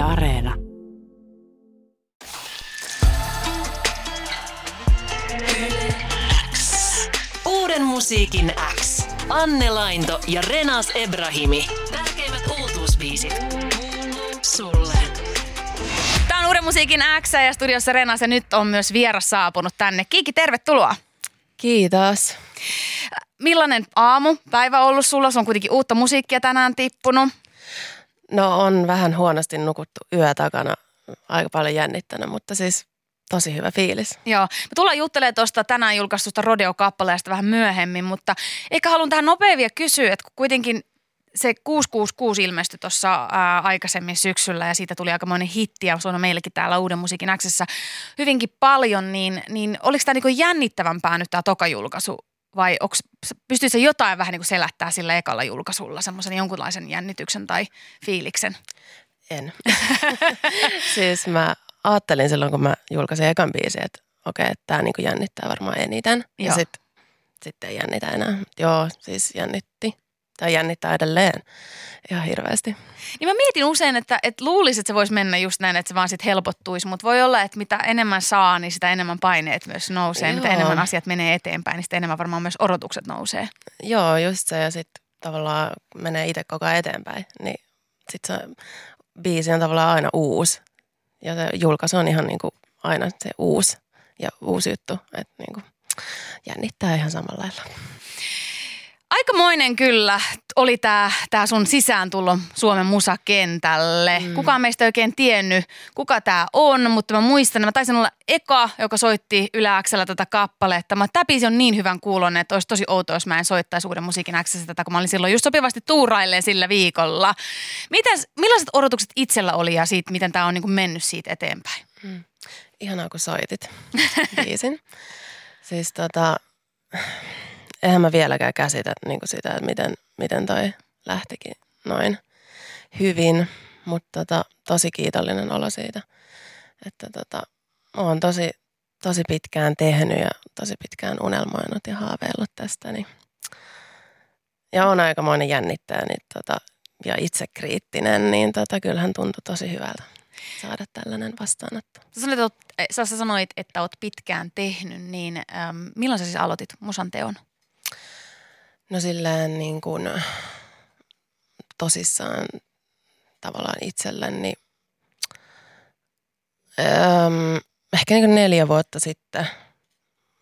Yle Areena. Uuden musiikin X. Anne Lainto ja Renas Ebrahimi. Tärkeimmät uutuusbiisit. Sulle. Tämä on Uuden musiikin X ja studiossa Renas ja nyt on myös vieras saapunut tänne. Kiiki, tervetuloa. Kiitos. Millainen aamu, päivä ollut sulla? Se on kuitenkin uutta musiikkia tänään tippunut. No on vähän huonosti nukuttu yö takana, aika paljon jännittänyt, mutta siis tosi hyvä fiilis. Joo, me tullaan juttelemaan tuosta tänään julkaistusta Rodeo-kappaleesta vähän myöhemmin, mutta ehkä haluan tähän nopein vielä kysyä, että kun kuitenkin se 666 ilmestyi tuossa aikaisemmin syksyllä ja siitä tuli aikamoinen hitti ja on meillekin täällä Uuden musiikin Xssä hyvinkin paljon, niin, niin oliko tämä niinku jännittävämpää nyt tämä toka julkaisu vai pystyykö se jotain vähän niin kuin selättää sillä ekalla julkaisulla, semmoisen jonkunlaisen jännityksen tai fiiliksen? En. siis mä ajattelin silloin, kun mä julkaisin ekan biisin, että okei, okay, tämä niin jännittää varmaan eniten. Joo. Ja sitten sit ei jännitä enää. Joo, siis jännitti tai jännittää edelleen ihan hirveästi. Niin mä mietin usein, että, että luulisin, että se voisi mennä just näin, että se vaan sitten helpottuisi, mutta voi olla, että mitä enemmän saa, niin sitä enemmän paineet myös nousee. Joo. Mitä enemmän asiat menee eteenpäin, niin sitä enemmän varmaan myös odotukset nousee. Joo, just se ja sitten tavallaan menee itse koko ajan eteenpäin, niin sitten se biisi on tavallaan aina uusi. Ja se julkaisu on ihan niin kuin aina se uusi ja uusi juttu, että niin kuin jännittää ihan samalla lailla. Aikamoinen kyllä oli tämä tää sun sisääntulo Suomen musakentälle. Mm. Kukaan meistä ei oikein tiennyt, kuka tämä on, mutta mä muistan, mä taisin olla eka, joka soitti yläaksella tätä kappaletta. Mä tämä biisi on niin hyvän kuulon, että olisi tosi outoa, jos mä en soittaisi uuden musiikin Xssä tätä, kun mä olin silloin just sopivasti tuurailleen sillä viikolla. Mitäs, millaiset odotukset itsellä oli ja siitä, miten tämä on niin mennyt siitä eteenpäin? Mm. Ihanaa, kun soitit biisin. siis tota, eihän mä vieläkään käsitä niin kuin sitä, että miten, miten toi lähtikin noin hyvin, mutta tota, tosi kiitollinen olo siitä, että tota, oon tosi, tosi pitkään tehnyt ja tosi pitkään unelmoinut ja haaveillut tästä, niin ja on aikamoinen jännittäjä niin tota, ja itsekriittinen, niin tota, kyllähän tuntui tosi hyvältä saada tällainen vastaanotto. Sä sanoit, että, sä sanoit, että oot pitkään tehnyt, niin ähm, milloin sä siis aloitit musan teon? No silleen niin kuin tosissaan tavallaan itselleni. Öm, ehkä niin kuin neljä vuotta sitten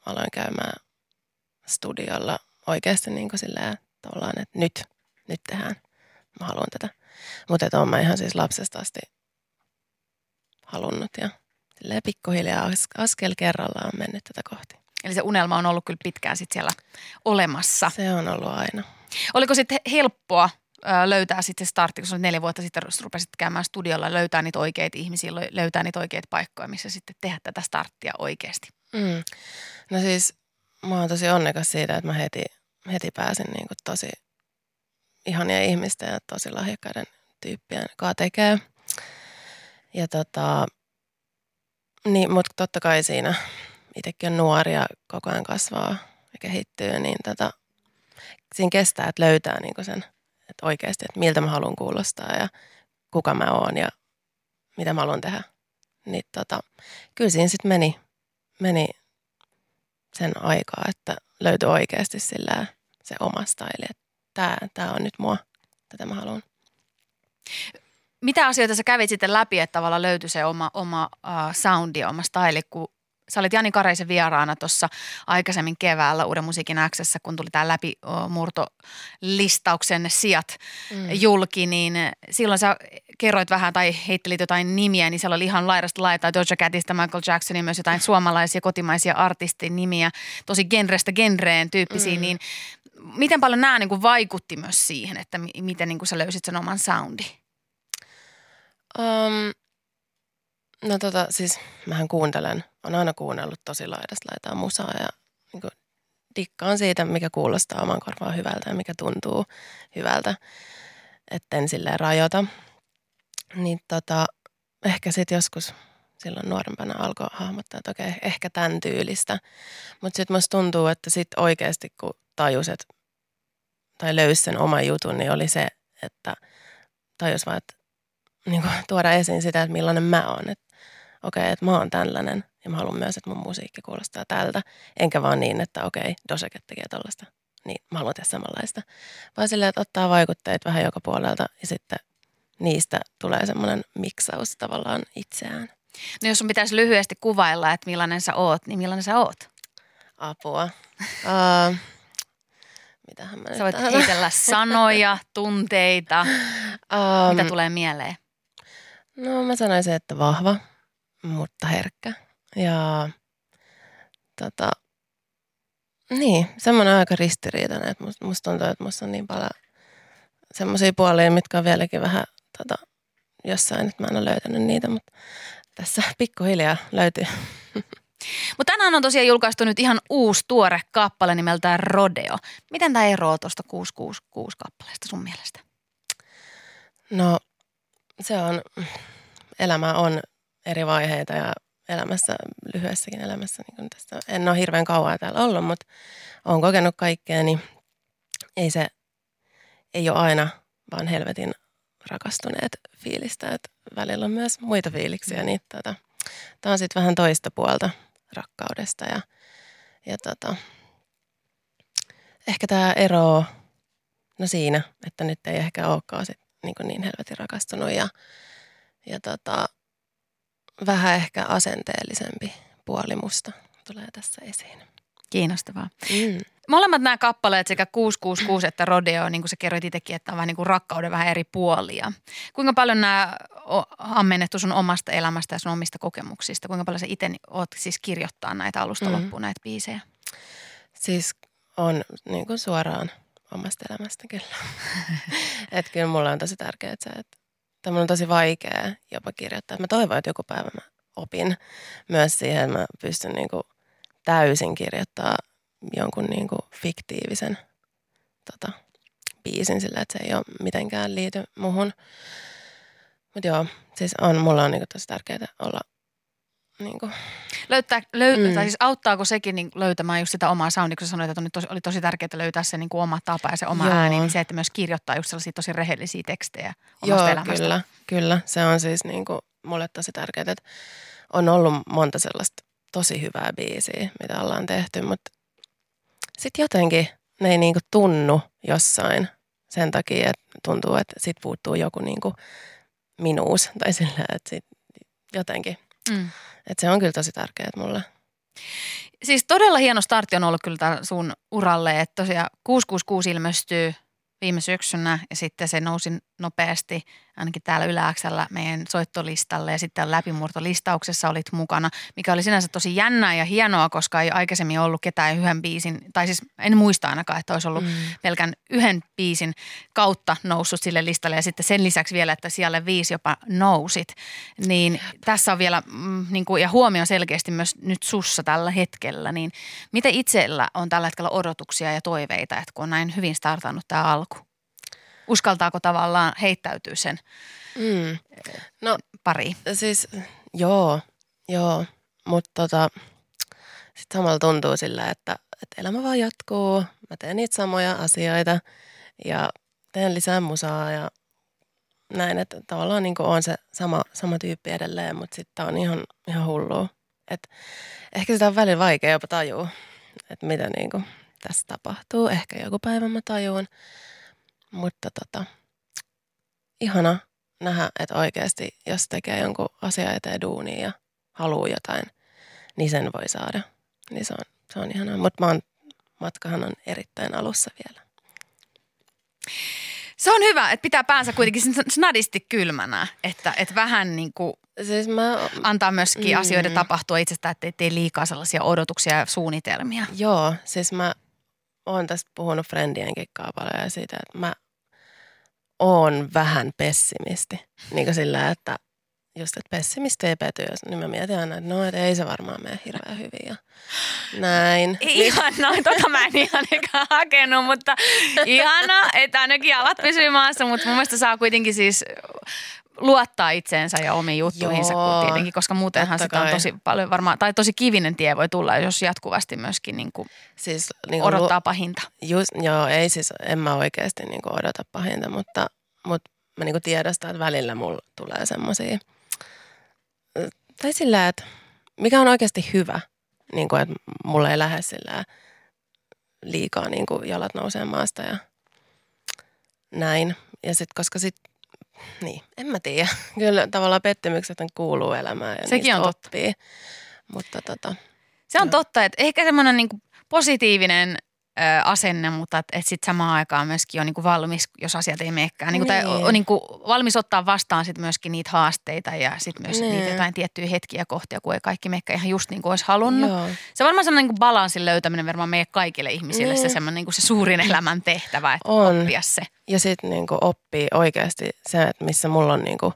aloin käymään studiolla oikeasti niin kuin silleen, tavallaan, että nyt, nyt tehdään. Mä haluan tätä. Mutta olen mä ihan siis lapsesta asti halunnut ja silleen pikkuhiljaa askel kerrallaan mennyt tätä kohti. Eli se unelma on ollut kyllä pitkään sit siellä olemassa. Se on ollut aina. Oliko sitten helppoa löytää sitten se startti, kun neljä vuotta sitten rupesit käymään studiolla, löytää niitä oikeita ihmisiä, löytää niitä oikeita paikkoja, missä sitten tehdä tätä starttia oikeasti? Mm. No siis mä oon tosi onnekas siitä, että mä heti, heti pääsin niin kuin tosi ihania ihmisten ja tosi lahjakkaiden tyyppien kanssa tekee. Ja tota, niin, mutta totta kai siinä itsekin on nuori ja koko ajan kasvaa ja kehittyy, niin tota, siinä kestää, että löytää niin sen, että oikeasti, että miltä mä haluan kuulostaa ja kuka mä oon ja mitä mä haluan tehdä. Niin tota, kyllä siinä sitten meni, meni sen aikaa, että löytyi oikeasti sillä se oma style, että tämä, tämä on nyt mua, tätä mä haluan. Mitä asioita sä kävit sitten läpi, että tavallaan löytyi se oma, oma uh, soundi oma style, kun sä olit Jani Kareisen vieraana tuossa aikaisemmin keväällä Uuden musiikin Xssä, kun tuli tämä läpimurtolistauksen sijat mm. julki, niin silloin sä kerroit vähän tai heittelit jotain nimiä, niin siellä oli ihan laidasta laitaa Doja Catista, Michael Jacksonin, myös jotain suomalaisia kotimaisia artistin nimiä, tosi genrestä genreen tyyppisiä, mm. niin miten paljon nämä niin kuin vaikutti myös siihen, että miten niin kuin sä löysit sen oman soundi? Um, No tota, siis mähän kuuntelen, on aina kuunnellut tosi laidasta laitaa musaa ja niin kuin, dikkaan siitä, mikä kuulostaa oman korvaan hyvältä ja mikä tuntuu hyvältä, etten silleen rajoita. Niin tota, ehkä sitten joskus silloin nuorempana alkoi hahmottaa, että okei, ehkä tämän tyylistä. Mutta sitten musta tuntuu, että sitten oikeasti kun tajuset tai löysi sen oman jutun, niin oli se, että tajus vaan, että niin kuin, tuoda esiin sitä, että millainen mä oon. Että okei, okay, että mä oon tällainen ja mä haluan myös, että mun musiikki kuulostaa tältä. Enkä vaan niin, että okei, Doseket tekee tällaista, niin mä haluan tehdä samanlaista. Vaan silleen, että ottaa vaikutteet vähän joka puolelta ja sitten niistä tulee semmoinen miksaus tavallaan itseään. No jos sun pitäisi lyhyesti kuvailla, että millainen sä oot, niin millainen sä oot? Apua. Uh, mitähän mä Sä voit nyt heitellä sanoja, tunteita, um, mitä tulee mieleen? No mä sanoisin, että vahva, mutta herkkä. Ja tota, niin, semmoinen aika ristiriitainen, että musta, musta tuntuu, että musta on niin paljon semmoisia puolia, mitkä on vieläkin vähän tota, jossain, että mä en ole löytänyt niitä, mutta tässä pikkuhiljaa löytyy. Mutta tänään on tosiaan julkaistu nyt ihan uusi tuore kappale nimeltään Rodeo. Miten tämä eroaa tuosta 666 kappaleesta sun mielestä? No se on, elämä on eri vaiheita ja elämässä, lyhyessäkin elämässä, niin kuin tästä, en ole hirveän kauan täällä ollut, mutta olen kokenut kaikkea, niin ei se, ei ole aina vaan helvetin rakastuneet fiilistä, että välillä on myös muita fiiliksiä, niin tota, tämä on sitten vähän toista puolta rakkaudesta ja, ja tota, ehkä tämä ero no siinä, että nyt ei ehkä olekaan sit niin, niin helvetin rakastunut ja, ja tota, vähän ehkä asenteellisempi puoli musta tulee tässä esiin. Kiinnostavaa. Mm. Molemmat nämä kappaleet, sekä 666 että Rodeo, niin kuin sä kerroit itsekin, että on vähän niin kuin rakkauden vähän eri puolia. Kuinka paljon nämä on ammennettu sun omasta elämästä ja sun omista kokemuksista? Kuinka paljon sä itse oot siis kirjoittaa näitä alusta mm. loppuun näitä biisejä? Siis on niin kuin suoraan omasta elämästä kyllä. että kyllä mulle on tosi tärkeää, että tämä on tosi vaikea jopa kirjoittaa. Mä toivon, että joku päivä mä opin myös siihen, että mä pystyn niin kuin täysin kirjoittaa jonkun niin kuin fiktiivisen tota, biisin sillä, että se ei ole mitenkään liity muhun. Mutta joo, siis on, mulla on niin kuin tosi tärkeää olla niin kuin. Löytää, löy, mm. tai siis auttaako sekin niin löytämään just sitä omaa soundia, kun sä sanoit, että oli tosi, oli tosi tärkeää löytää se niin kuin oma tapa ja se oma Joo. ääni, niin se, että myös kirjoittaa just sellaisia tosi rehellisiä tekstejä omasta Joo, elämästä. kyllä, kyllä. Se on siis niin kuin mulle tosi tärkeää, että on ollut monta sellaista tosi hyvää biisiä, mitä ollaan tehty, mutta sitten jotenkin ne ei niinku tunnu jossain sen takia, että tuntuu, että sit puuttuu joku niinku minuus tai sillä, että sit jotenkin. Mm. Että se on kyllä tosi tärkeää mulle. Siis todella hieno startti on ollut kyllä sun uralle, että tosiaan 666 ilmestyy viime syksynä ja sitten se nousi nopeasti ainakin täällä yläksellä meidän soittolistalle ja sitten läpimurtolistauksessa olit mukana, mikä oli sinänsä tosi jännää ja hienoa, koska ei aikaisemmin ollut ketään yhden biisin, tai siis en muista ainakaan, että olisi ollut mm. pelkän yhden biisin kautta noussut sille listalle ja sitten sen lisäksi vielä, että siellä viisi jopa nousit. Niin Jep. tässä on vielä, mm, niin kuin, ja huomio selkeästi myös nyt sussa tällä hetkellä, niin miten itsellä on tällä hetkellä odotuksia ja toiveita, että kun on näin hyvin startannut tämä alku? Uskaltaako tavallaan heittäytyä sen mm. no, pari? Siis joo, joo, mutta tota, sitten samalla tuntuu sillä, että, että elämä vaan jatkuu. Mä teen niitä samoja asioita ja teen lisää musaa ja näin, että tavallaan niin on se sama, sama tyyppi edelleen, mutta sitten on ihan, ihan hullua. Et ehkä sitä on välillä vaikea jopa tajua, että mitä niin kuin tässä tapahtuu. Ehkä joku päivä mä tajuun. Mutta tota, ihana nähdä, että oikeasti jos tekee jonkun asian eteen duunia ja haluaa jotain, niin sen voi saada. Niin se on, se on ihanaa. Mutta matkahan on erittäin alussa vielä. Se on hyvä, että pitää päänsä kuitenkin snadisti kylmänä, että, että vähän niin kuin siis mä, antaa myöskin mm, asioiden tapahtua itsestään, että ei tee liikaa sellaisia odotuksia ja suunnitelmia. Joo, siis mä oon tästä puhunut friendienkin paljon ja siitä, että mä oon vähän pessimisti. Niin kuin sillä, että just, että pessimisti ei pety, niin mä mietin aina, että no, että ei se varmaan mene hirveän hyvin ja näin. Ihan noin, tota mä en ihan hakenut, mutta ihana, että ainakin jalat pysyy maassa, mutta mun mielestä saa kuitenkin siis luottaa itseensä ja omiin juttuihinsa Joo, tietenkin, koska muutenhan sitä on tosi paljon varmaan, tai tosi kivinen tie voi tulla, jos jatkuvasti myöskin niin kuin siis, niin kuin odottaa lu- pahinta. Just, joo, ei siis, en mä oikeasti niin kuin odota pahinta, mutta, mutta mä niinku tiedostan, että välillä mulla tulee semmoisia, tai sillä, että mikä on oikeasti hyvä, niin kuin, että mulla ei lähde sillä liikaa niin kuin jalat nousee maasta ja näin. Ja sitten koska sit, niin, en mä tiedä. Kyllä tavallaan pettymykset kuuluu elämään ja Sekin on totta. oppii. Mutta tota, Se on Joo. totta, että ehkä semmoinen niin positiivinen asenne, mutta että et sitten samaan aikaan myöskin on niin kuin valmis, jos asiat ei menekään. Niin kuin, tai Niin. on niin kuin valmis ottaa vastaan sit myöskin niitä haasteita ja sitten myös Niin. niitä jotain tiettyjä hetkiä kohtia, kun ei kaikki menekään ihan just niin kuin olisi halunnut. joo. Se on varmaan semmoinen niin balanssin löytäminen varmaan meille kaikille ihmisille se Niin. semmoinen niin kuin se suurin elämän tehtävä, että On. oppia se. Ja sitten niinku oppii oikeasti se, että missä mulla on niinku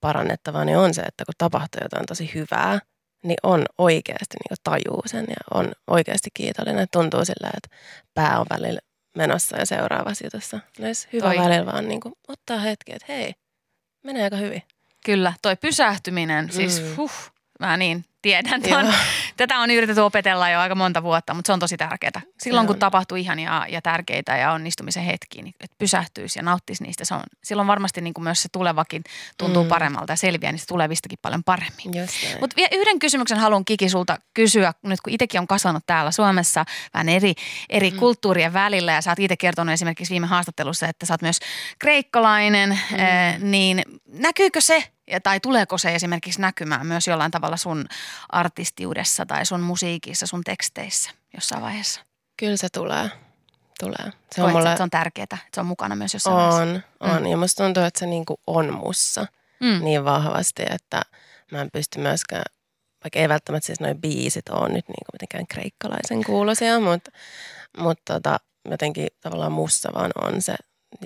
parannettavaa, niin on se, että kun tapahtuu jotain tosi hyvää, niin on oikeasti niinku tajuu sen ja on oikeasti kiitollinen. Tuntuu sillä, että pää on välillä menossa ja seuraavassa jutussa. Olisi hyvä Toi. välillä vaan niinku ottaa hetki, että hei, menee aika hyvin. Kyllä, toi pysähtyminen, siis Mm. huh, mä niin tiedän. Joo. Ton, tätä on yritetty opetella jo aika monta vuotta, mutta se on tosi tärkeää. Silloin kun tapahtuu ihania ja tärkeitä ja onnistumisen hetkiä, niin että pysähtyisi ja nauttisi niistä. Se on, silloin varmasti niin kuin myös se tulevakin tuntuu Mm. paremmalta ja selviää niistä tulevistakin paljon paremmin. Mutta vielä yhden kysymyksen haluan Kiki sulta kysyä, nyt kun itsekin on kasvanut täällä Suomessa vähän eri, eri mm. kulttuurien välillä ja sä oot itse kertonut esimerkiksi viime haastattelussa, että sä oot myös kreikkalainen, mm. eh, niin näkyykö se ja- tai tuleeko se esimerkiksi näkymään myös jollain tavalla sun artistiudessa tai sun musiikissa, sun teksteissä jossain vaiheessa? Kyllä se tulee. Tulee. Se Koet, on mulle... se on tärkeää, että se on mukana myös jossain vaiheessa? On, on. Ja musta tuntuu, että se niinku on mussa Mm. niin vahvasti, että mä en pysty myöskään, vaikka ei välttämättä siis noin biisit ole nyt niinku mitenkään kreikkalaisen kuulosia, mutta mut tota, jotenkin tavallaan mussa vaan on se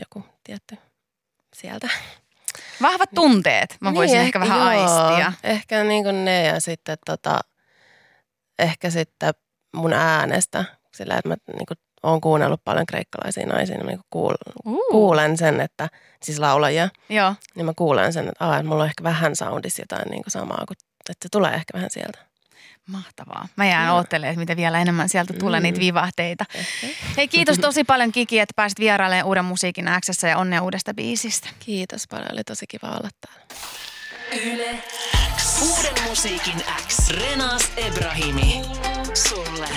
joku tietty sieltä. Vahvat tunteet, mä voisin Niin, ehkä vähän joo, aistia. Ehkä niinku ne ja sitten tota, ehkä sitten mun äänestä, sillä että mä niinku oon kuunnellut paljon kreikkalaisia naisia, niin mä niinku kuul, Uh. kuulen sen, että siis laulajia, Joo. niin mä kuulen sen, että, aa, että mulla on ehkä vähän soundissa jotain niin kuin samaa, kuin, että se tulee ehkä vähän sieltä. Mahtavaa. Mä jään Joo. oottelemaan, että mitä vielä enemmän sieltä tulee Mm. niitä vivahteita. Ehkä. Hei kiitos tosi paljon Kiki, että pääsit vierailemaan Uuden musiikin Xssä ja onnea uudesta biisistä. Kiitos paljon, oli tosi kiva olla täällä. Yle X. Uuden musiikin X. Renas Ebrahimi. Sulle.